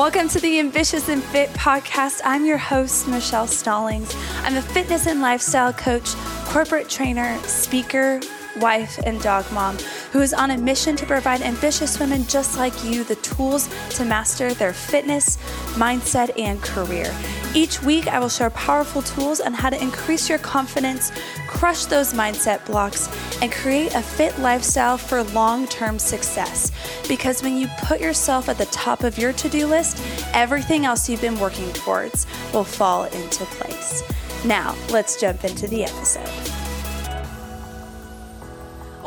Welcome to the Ambitious and Fit podcast. I'm your host, Michelle Stallings. I'm a fitness and lifestyle coach, corporate trainer, speaker, wife, and dog mom who is on a mission to provide ambitious women just like you the tools to master their fitness, mindset, and career. Each week, I will share powerful tools on how to increase your confidence, crush those mindset blocks, and create a fit lifestyle for long term success. Because when you put yourself at the top of your to do list, everything else you've been working towards will fall into place. Now, let's jump into the episode.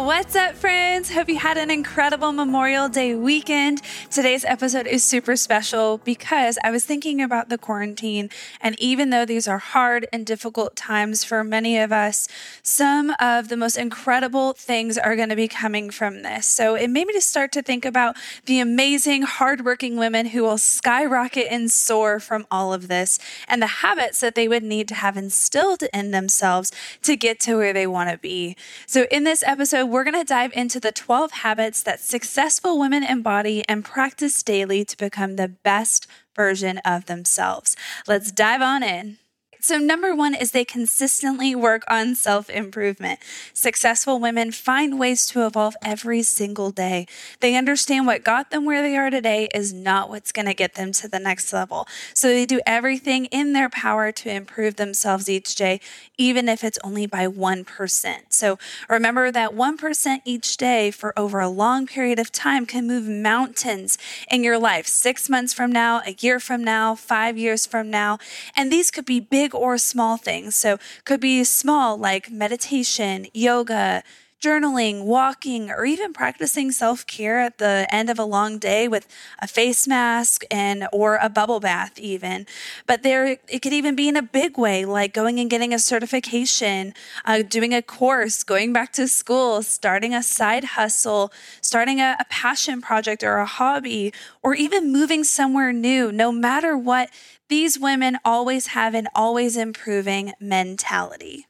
What's up, friends? Hope you had an incredible Memorial Day weekend. Today's episode is super special because I was thinking about the quarantine, and even though these are hard and difficult times for many of us, some of the most incredible things are going to be coming from this. So it made me to start to think about the amazing, hardworking women who will skyrocket and soar from all of this, and the habits that they would need to have instilled in themselves to get to where they want to be. So in this episode, we're going to dive into the 12 habits that successful women embody and practice daily to become the best version of themselves. Let's dive on in. So, number one is they consistently work on self improvement. Successful women find ways to evolve every single day. They understand what got them where they are today is not what's going to get them to the next level. So, they do everything in their power to improve themselves each day, even if it's only by 1%. So, remember that 1% each day for over a long period of time can move mountains in your life six months from now, a year from now, five years from now. And these could be big or small things. So could be small like meditation, yoga, journaling, walking, or even practicing self-care at the end of a long day with a face mask and or a bubble bath even. But there it could even be in a big way like going and getting a certification, uh, doing a course, going back to school, starting a side hustle, starting a, a passion project or a hobby, or even moving somewhere new. No matter what, these women always have an always improving mentality.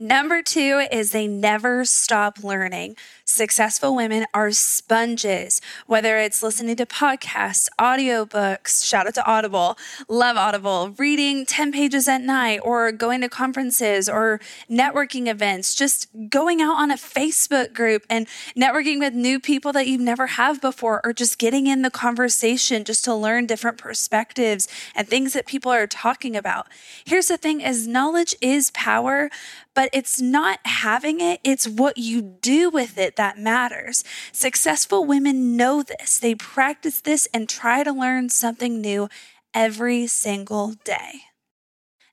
Number two is they never stop learning. Successful women are sponges, whether it's listening to podcasts, audiobooks, shout out to Audible, love Audible, reading 10 pages at night, or going to conferences or networking events, just going out on a Facebook group and networking with new people that you've never have before, or just getting in the conversation just to learn different perspectives and things that people are talking about. Here's the thing is knowledge is power, but it's not having it, it's what you do with it that matters. Successful women know this. They practice this and try to learn something new every single day.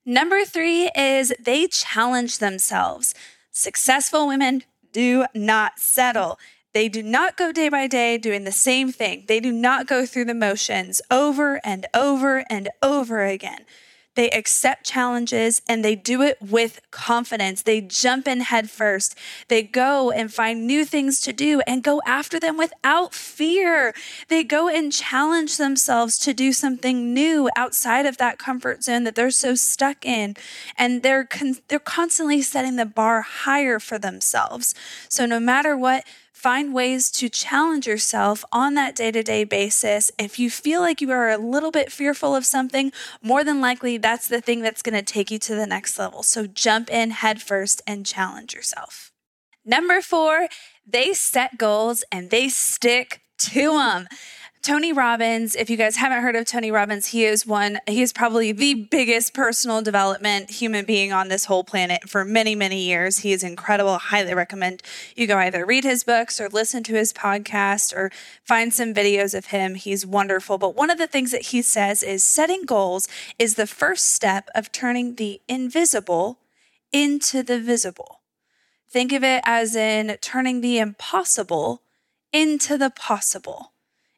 Number three is they challenge themselves. Successful women do not settle. They do not go day by day doing the same thing. They do not go through the motions over and over and over again. They accept challenges and they do it with confidence. They jump in head first. They go and find new things to do and go after them without fear. They go and challenge themselves to do something new outside of that comfort zone that they're so stuck in. And they're, con- they're constantly setting the bar higher for themselves. So no matter what, Find ways to challenge yourself on that day to day basis. If you feel like you are a little bit fearful of something, more than likely that's the thing that's going to take you to the next level. So jump in head first and challenge yourself. Number four, they set goals and they stick to them. Tony Robbins, if you guys haven't heard of Tony Robbins, he is one, he is probably the biggest personal development human being on this whole planet for many, many years. He is incredible. Highly recommend you go either read his books or listen to his podcast or find some videos of him. He's wonderful. But one of the things that he says is setting goals is the first step of turning the invisible into the visible. Think of it as in turning the impossible into the possible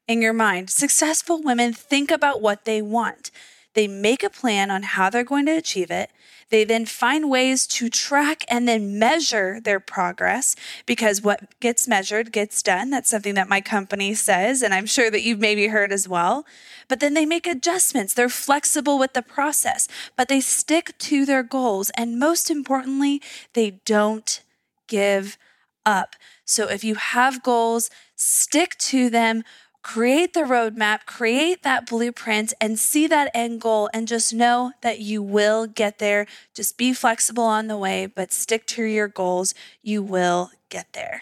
in your mind. Successful women think about what they want. They make a plan on how they're going to achieve it. They then find ways to track and then measure their progress because what gets measured gets done. That's something that my company says, and I'm sure that you've maybe heard as well. But then they make adjustments. They're flexible with the process, but they stick to their goals. And most importantly, they don't give up. So if you have goals, stick to them create the roadmap, create that blueprint, and see that end goal, and just know that you will get there. Just be flexible on the way, but stick to your goals. You will get there.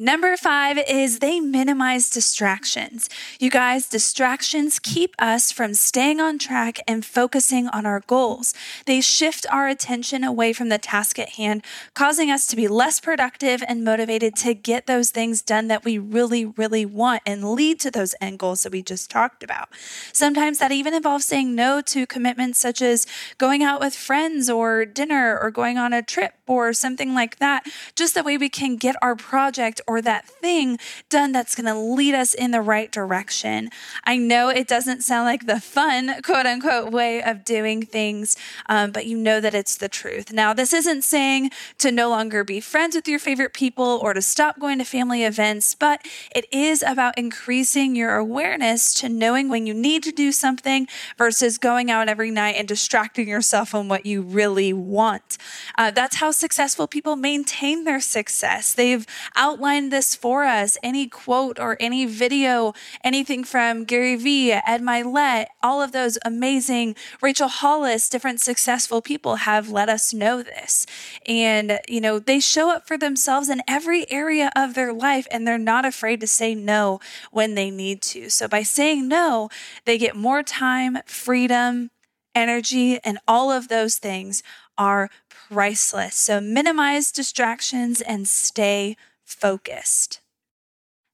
Number five is they minimize distractions. You guys, distractions keep us from staying on track and focusing on our goals. They shift our attention away from the task at hand, causing us to be less productive and motivated to get those things done that we really, really want and lead to those end goals that we just talked about. Sometimes that even involves saying no to commitments such as going out with friends or dinner or going on a trip or something like that, just that way we can get our project or that thing done that's going to lead us in the right direction. I know it doesn't sound like the fun, quote unquote, way of doing things, um, but you know that it's the truth. Now, this isn't saying to no longer be friends with your favorite people or to stop going to family events, but it is about increasing your awareness to knowing when you need to do something versus going out every night and distracting yourself on what you really want. Uh, that's how successful people maintain their success. They've outlined this for us. Any quote or any video, anything from Gary Vee, Ed Mylett, all of those amazing Rachel Hollis, different successful people have let us know this. And, you know, they show up for themselves in every area of their life and they're not afraid to say no when they need to. So by saying no, they get more time, freedom, energy, and all of those things are priceless. So minimize distractions and stay focused.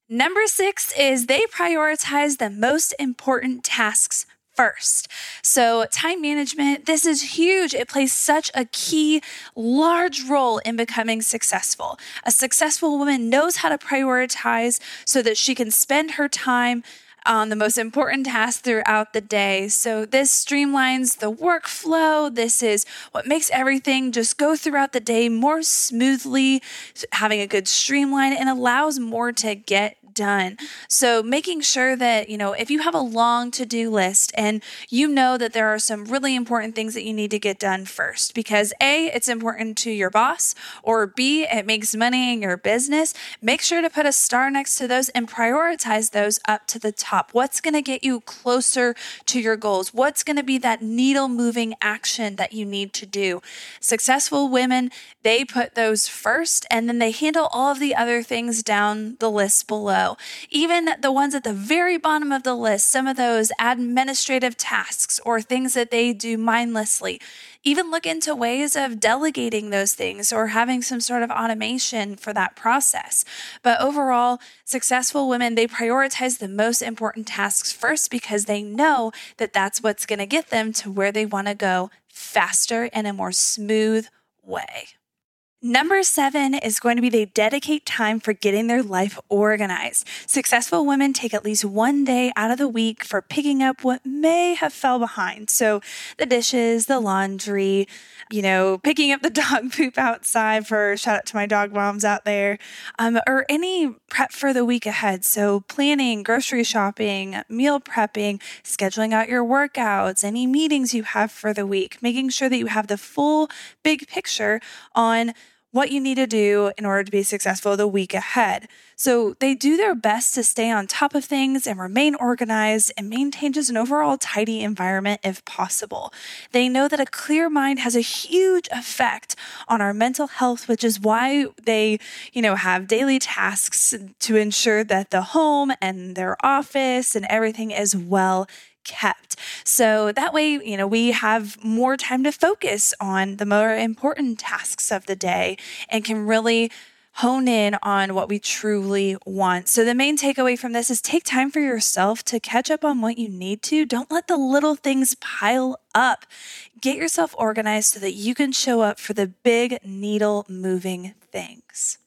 Number six is they prioritize the most important tasks first. So, time management, this is huge. It plays such a key, large role in becoming successful. A successful woman knows how to prioritize so that she can spend her time on the most important tasks throughout the day. So, this streamlines the workflow. This is what makes everything just go throughout the day more smoothly, having a good streamline, and allows more to get done. So making sure that, you know, if you have a long to do list and you know that there are some really important things that you need to get done first, because A, it's important to your boss, or B, it makes money in your business, make sure to put a star next to those and prioritize those up to the top. What's going to get you closer to your goals? What's going to be that needle moving action that you need to do? Successful women, they put those first and then they handle all of the other things down the list below. Even the ones at the very bottom of the list, some of those administrative tasks or things that they do mindlessly, even look into ways of delegating those things or having some sort of automation for that process. But overall, successful women, they prioritize the most important tasks first because they know that that's what's going to get them to where they want to go faster and a more smooth way. Number seven is going to be they dedicate time for getting their life organized. Successful women take at least one day out of the week for picking up what may have fell behind. So the dishes, the laundry, you know, picking up the dog poop outside for shout out to my dog moms out there, um, or any prep for the week ahead. So planning, grocery shopping, meal prepping, scheduling out your workouts, any meetings you have for the week, making sure that you have the full big picture on what you need to do in order to be successful the week ahead. So they do their best to stay on top of things and remain organized and maintain just an overall tidy environment if possible. They know that a clear mind has a huge effect on our mental health, which is why they, you know, have daily tasks to ensure that the home and their office and everything is well kept. So that way, you know, we have more time to focus on the more important tasks of the day and can really hone in on what we truly want. So, the main takeaway from this is take time for yourself to catch up on what you need to. Don't let the little things pile up. Get yourself organized so that you can show up for the big needle moving things.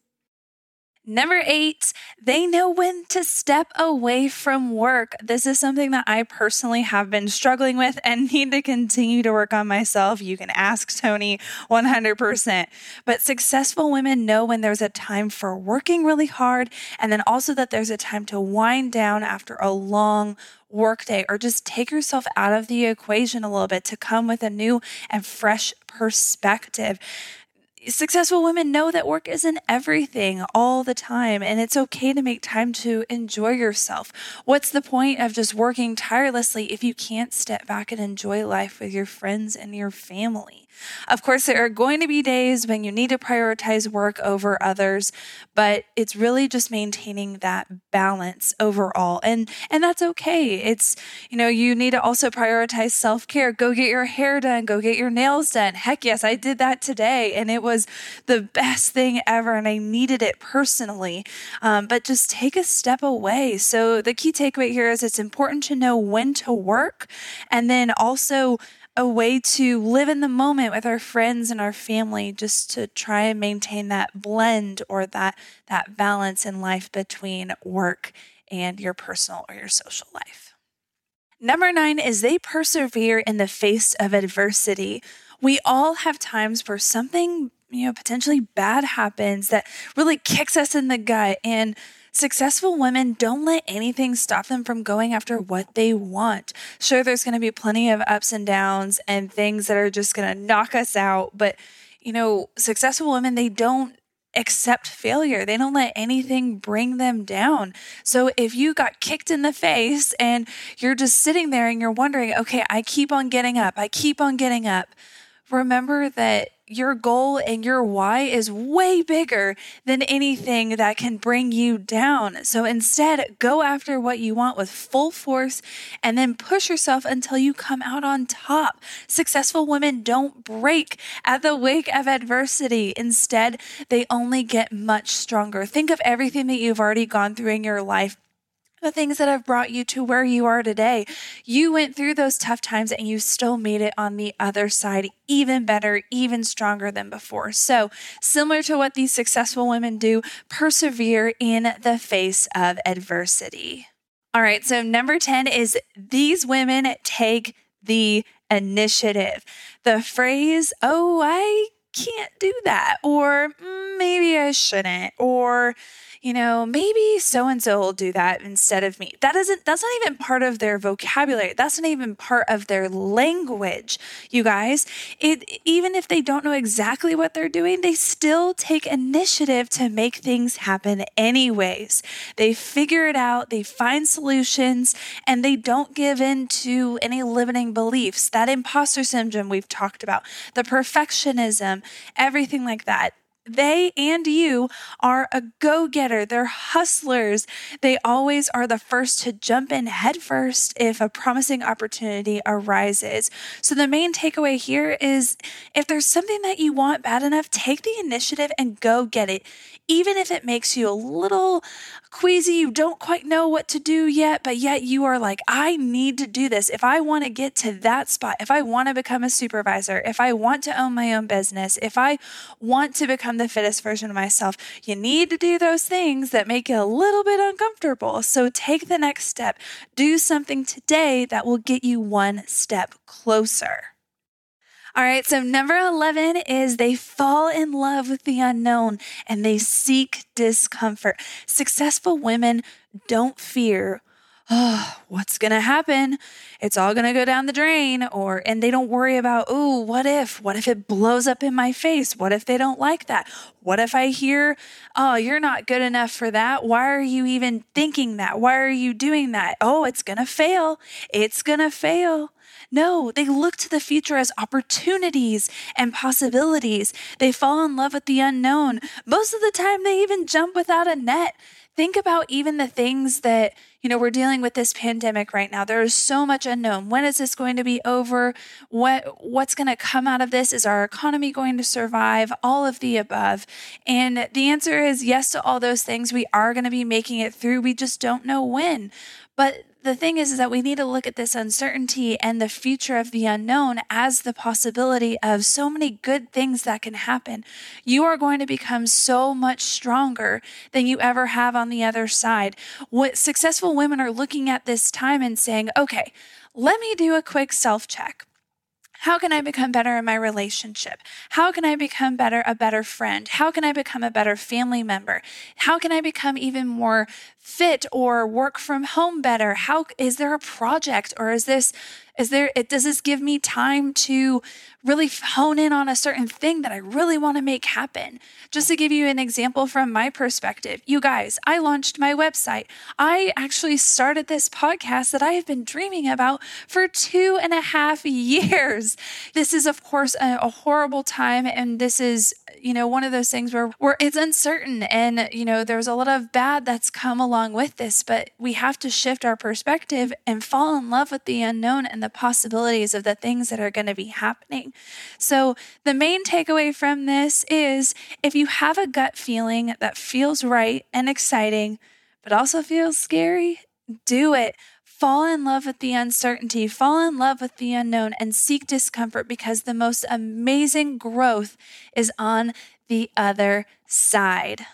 Number eight, they know when to step away from work. This is something that I personally have been struggling with and need to continue to work on myself. You can ask Tony 100%. But successful women know when there's a time for working really hard and then also that there's a time to wind down after a long workday or just take yourself out of the equation a little bit to come with a new and fresh perspective successful women know that work isn't everything all the time, and it's okay to make time to enjoy yourself. What's the point of just working tirelessly if you can't step back and enjoy life with your friends and your family? Of course, there are going to be days when you need to prioritize work over others, but it's really just maintaining that balance overall. And and that's okay. It's you know, you need to also prioritize self-care. Go get your hair done, go get your nails done. Heck yes, I did that today and it was the best thing ever and I needed it personally. Um, but just take a step away. So the key takeaway here is it's important to know when to work and then also a way to live in the moment with our friends and our family just to try and maintain that blend or that that balance in life between work and your personal or your social life. Number 9 is they persevere in the face of adversity. We all have times where something, you know, potentially bad happens that really kicks us in the gut and Successful women don't let anything stop them from going after what they want. Sure, there's going to be plenty of ups and downs and things that are just going to knock us out, but you know, successful women, they don't accept failure. They don't let anything bring them down. So if you got kicked in the face and you're just sitting there and you're wondering, okay, I keep on getting up, I keep on getting up, remember that your goal and your why is way bigger than anything that can bring you down. So instead, go after what you want with full force and then push yourself until you come out on top. Successful women don't break at the wake of adversity. Instead, they only get much stronger. Think of everything that you've already gone through in your life the things that have brought you to where you are today. You went through those tough times and you still made it on the other side, even better, even stronger than before. So, similar to what these successful women do, persevere in the face of adversity. All right, so number 10 is these women take the initiative. The phrase, oh, I can't do that, or mm, maybe I shouldn't, or you know, maybe so and so will do that instead of me. That isn't, that's not even part of their vocabulary. That's not even part of their language, you guys. It, even if they don't know exactly what they're doing, they still take initiative to make things happen anyways. They figure it out, they find solutions, and they don't give in to any limiting beliefs. That imposter syndrome we've talked about, the perfectionism, everything like that they and you are a go getter. They're hustlers. They always are the first to jump in headfirst if a promising opportunity arises. So, the main takeaway here is if there's something that you want bad enough, take the initiative and go get it. Even if it makes you a little queasy, you don't quite know what to do yet, but yet you are like, I need to do this. If I want to get to that spot, if I want to become a supervisor, if I want to own my own business, if I want to become the fittest version of myself. You need to do those things that make you a little bit uncomfortable. So take the next step. Do something today that will get you one step closer. All right, so number 11 is they fall in love with the unknown and they seek discomfort. Successful women don't fear oh, what's going to happen? It's all going to go down the drain. Or, and they don't worry about, oh, what if? What if it blows up in my face? What if they don't like that? What if I hear, oh, you're not good enough for that? Why are you even thinking that? Why are you doing that? Oh, it's going to fail. It's going to fail. No, they look to the future as opportunities and possibilities. They fall in love with the unknown. Most of the time, they even jump without a net think about even the things that, you know, we're dealing with this pandemic right now. There is so much unknown. When is this going to be over? What what's going to come out of this? Is our economy going to survive? All of the above. And the answer is yes to all those things. We are going to be making it through. We just don't know when. But the thing is, is that we need to look at this uncertainty and the future of the unknown as the possibility of so many good things that can happen. You are going to become so much stronger than you ever have on the other side. What successful women are looking at this time and saying, okay, let me do a quick self check. How can I become better in my relationship? How can I become better, a better friend? How can I become a better family member? How can I become even more fit or work from home better? How is there a project or is this Is there, it, does this give me time to really hone in on a certain thing that I really want to make happen? Just to give you an example from my perspective, you guys, I launched my website. I actually started this podcast that I have been dreaming about for two and a half years. This is, of course, a, a horrible time. And this is, you know, one of those things where, where it's uncertain and, you know, there's a lot of bad that's come along with this, but we have to shift our perspective and fall in love with the unknown and the the possibilities of the things that are going to be happening. So, the main takeaway from this is if you have a gut feeling that feels right and exciting, but also feels scary, do it. Fall in love with the uncertainty, fall in love with the unknown, and seek discomfort because the most amazing growth is on the other side.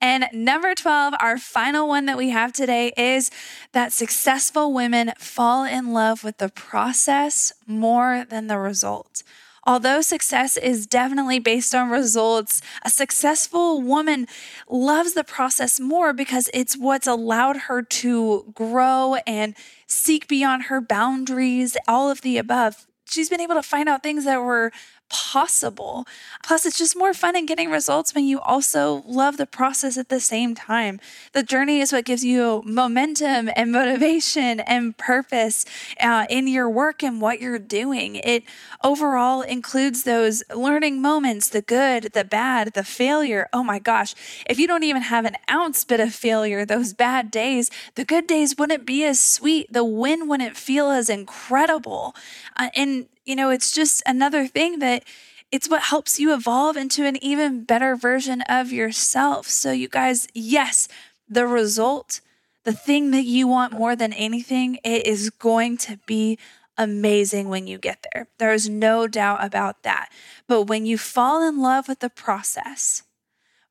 And number 12, our final one that we have today is that successful women fall in love with the process more than the result. Although success is definitely based on results, a successful woman loves the process more because it's what's allowed her to grow and seek beyond her boundaries, all of the above. She's been able to find out things that were possible. Plus, it's just more fun in getting results when you also love the process at the same time. The journey is what gives you momentum and motivation and purpose uh, in your work and what you're doing. It overall includes those learning moments the good, the bad, the failure. Oh my gosh, if you don't even have an ounce bit of failure, those bad days, the good days wouldn't be as sweet. The win wouldn't feel as incredible. Uh, and you know, it's just another thing that it's what helps you evolve into an even better version of yourself. So, you guys, yes, the result, the thing that you want more than anything, it is going to be amazing when you get there. There's no doubt about that. But when you fall in love with the process,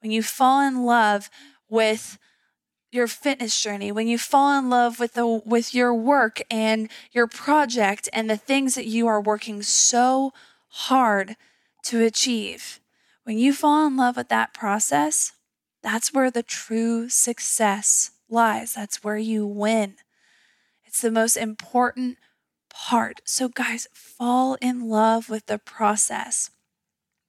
when you fall in love with your fitness journey, when you fall in love with the with your work and your project and the things that you are working so hard to achieve. When you fall in love with that process, that's where the true success lies. That's where you win. It's the most important part. So guys, fall in love with the process.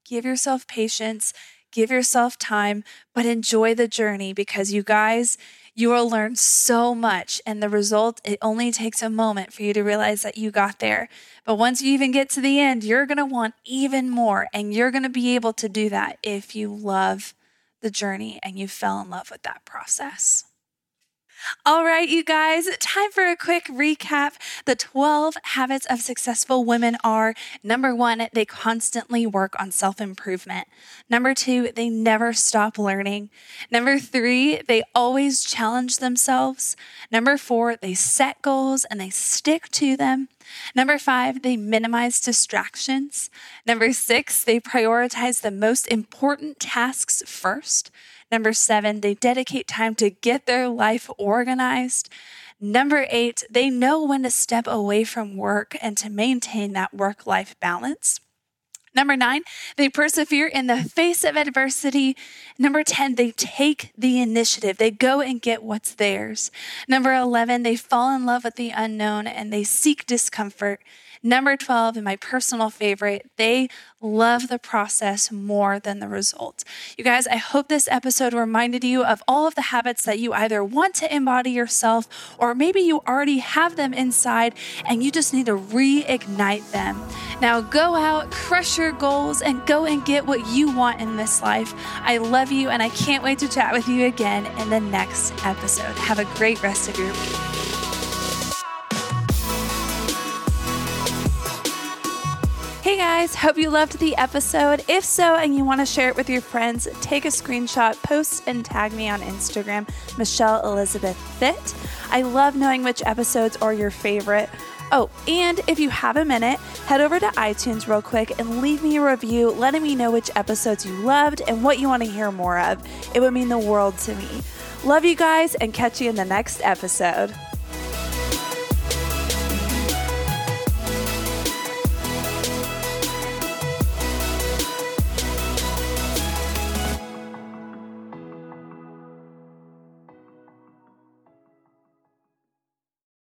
Give yourself patience give yourself time, but enjoy the journey because you guys, you will learn so much. And the result, it only takes a moment for you to realize that you got there. But once you even get to the end, you're going to want even more. And you're going to be able to do that if you love the journey and you fell in love with that process. All right, you guys, time for a quick recap. The 12 habits of successful women are number one, they constantly work on self improvement. Number two, they never stop learning. Number three, they always challenge themselves. Number four, they set goals and they stick to them. Number five, they minimize distractions. Number six, they prioritize the most important tasks first. Number seven, they dedicate time to get their life organized. Number eight, they know when to step away from work and to maintain that work life balance. Number nine, they persevere in the face of adversity. Number 10, they take the initiative. They go and get what's theirs. Number 11, they fall in love with the unknown and they seek discomfort. Number 12, and my personal favorite, they love the process more than the result. You guys, I hope this episode reminded you of all of the habits that you either want to embody yourself or maybe you already have them inside and you just need to reignite them. Now go out, crush your goals, and go and get what you want in this life. I love you and I can't wait to chat with you again in the next episode. Have a great rest of your week. Hey guys, hope you loved the episode. If so, and you want to share it with your friends, take a screenshot, post, and tag me on Instagram, Michelle Elizabeth Fit. I love knowing which episodes are your favorite. Oh, and if you have a minute, head over to iTunes real quick and leave me a review letting me know which episodes you loved and what you want to hear more of. It would mean the world to me. Love you guys and catch you in the next episode.